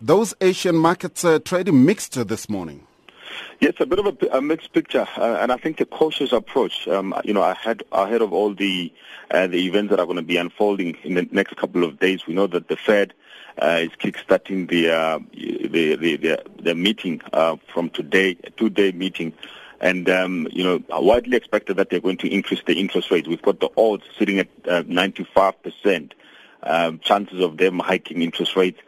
Those Asian markets uh, trading mixed this morning. Yes, a bit of a, a mixed picture, uh, and I think a cautious approach. Um, you know, ahead ahead of all the uh, the events that are going to be unfolding in the next couple of days, we know that the Fed uh, is kickstarting the, uh, the, the the the meeting uh, from today, a two-day meeting. And um, you know, widely expected that they're going to increase the interest rate. We've got the odds sitting at uh, 95 percent um, chances of them hiking interest rates.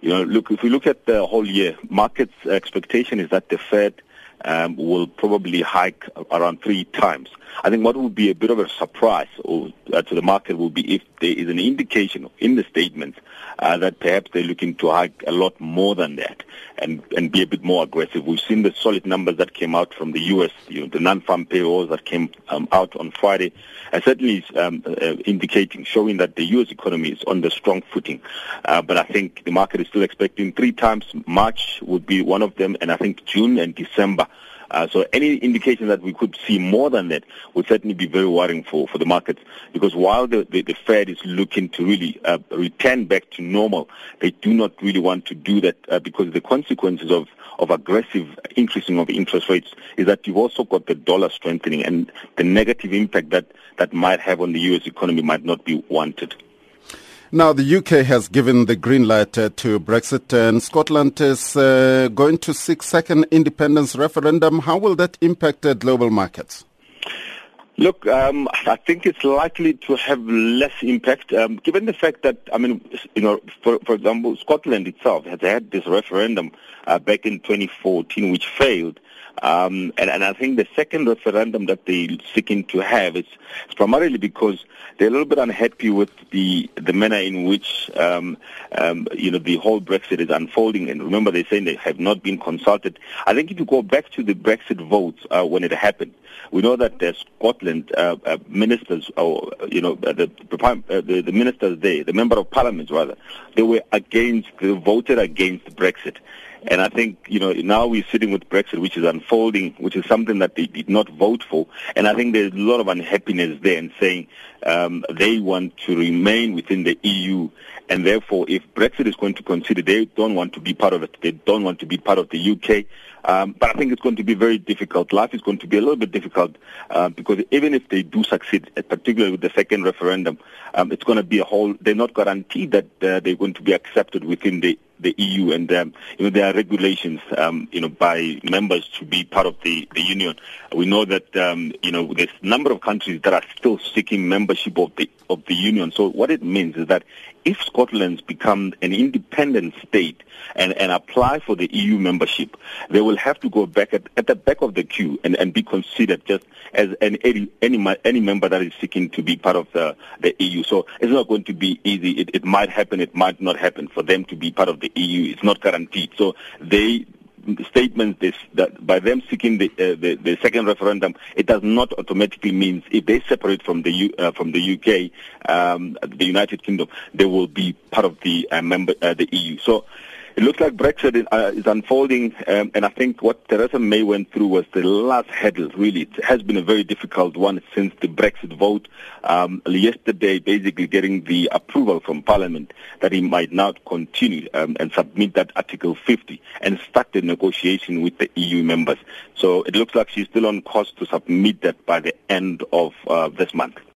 You know, look, if we look at the whole year, markets' expectation is that the Fed um, will probably hike around three times. I think what would be a bit of a surprise uh, to the market will be if there is an indication in the statements uh, that perhaps they're looking to hike a lot more than that and, and be a bit more aggressive. We've seen the solid numbers that came out from the U.S., you know, the non-farm payrolls that came um, out on Friday, and certainly um, uh, indicating, showing that the U.S. economy is on the strong footing. Uh, but I think the market is still expecting three times. March would be one of them, and I think June and December uh, so any indication that we could see more than that would certainly be very worrying for, for the markets because while the, the, the Fed is looking to really uh, return back to normal, they do not really want to do that uh, because the consequences of, of aggressive increasing of interest rates is that you've also got the dollar strengthening and the negative impact that that might have on the U.S. economy might not be wanted. Now, the UK has given the green light uh, to Brexit, and Scotland is uh, going to seek second independence referendum. How will that impact uh, global markets? Look, um, I think it's likely to have less impact, um, given the fact that, I mean, you know, for, for example, Scotland itself has had this referendum uh, back in 2014, which failed. Um, and, and I think the second referendum that they're seeking to have is, primarily because they're a little bit unhappy with the the manner in which um, um, you know the whole Brexit is unfolding. And remember, they're saying they have not been consulted. I think if you go back to the Brexit votes uh, when it happened, we know that Scotland uh, uh, ministers, or you know, the, the the ministers there, the member of parliament rather, they were against, they voted against Brexit. And I think, you know, now we're sitting with Brexit, which is unfolding, which is something that they did not vote for. And I think there's a lot of unhappiness there in saying um, they want to remain within the EU. And therefore, if Brexit is going to consider, they don't want to be part of it. They don't want to be part of the UK. Um, but I think it's going to be very difficult. Life is going to be a little bit difficult uh, because even if they do succeed, uh, particularly with the second referendum, um, it's going to be a whole. They're not guaranteed that uh, they're going to be accepted within the the EU, and um, you know there are regulations, um, you know, by members to be part of the, the union. We know that um, you know there's a number of countries that are still seeking membership of the of the union. So what it means is that if Scotland becomes an independent state and, and apply for the EU membership, they will have to go back at, at the back of the queue and, and be considered just as an, any, any any member that is seeking to be part of the, the EU. So it's not going to be easy. It, it might happen. It might not happen for them to be part of the EU. It's not guaranteed. So they statement is that by them seeking the, uh, the, the second referendum, it does not automatically mean if they separate from the U, uh, from the UK, um, the United Kingdom, they will be part of the uh, member uh, the EU. So it looks like Brexit is, uh, is unfolding, um, and I think what Theresa May went through was the last hurdle, really. It has been a very difficult one since the Brexit vote. Um, yesterday, basically getting the approval from Parliament that he might not continue um, and submit that Article 50 and start the negotiation with the EU members. So it looks like she's still on course to submit that by the end of uh, this month.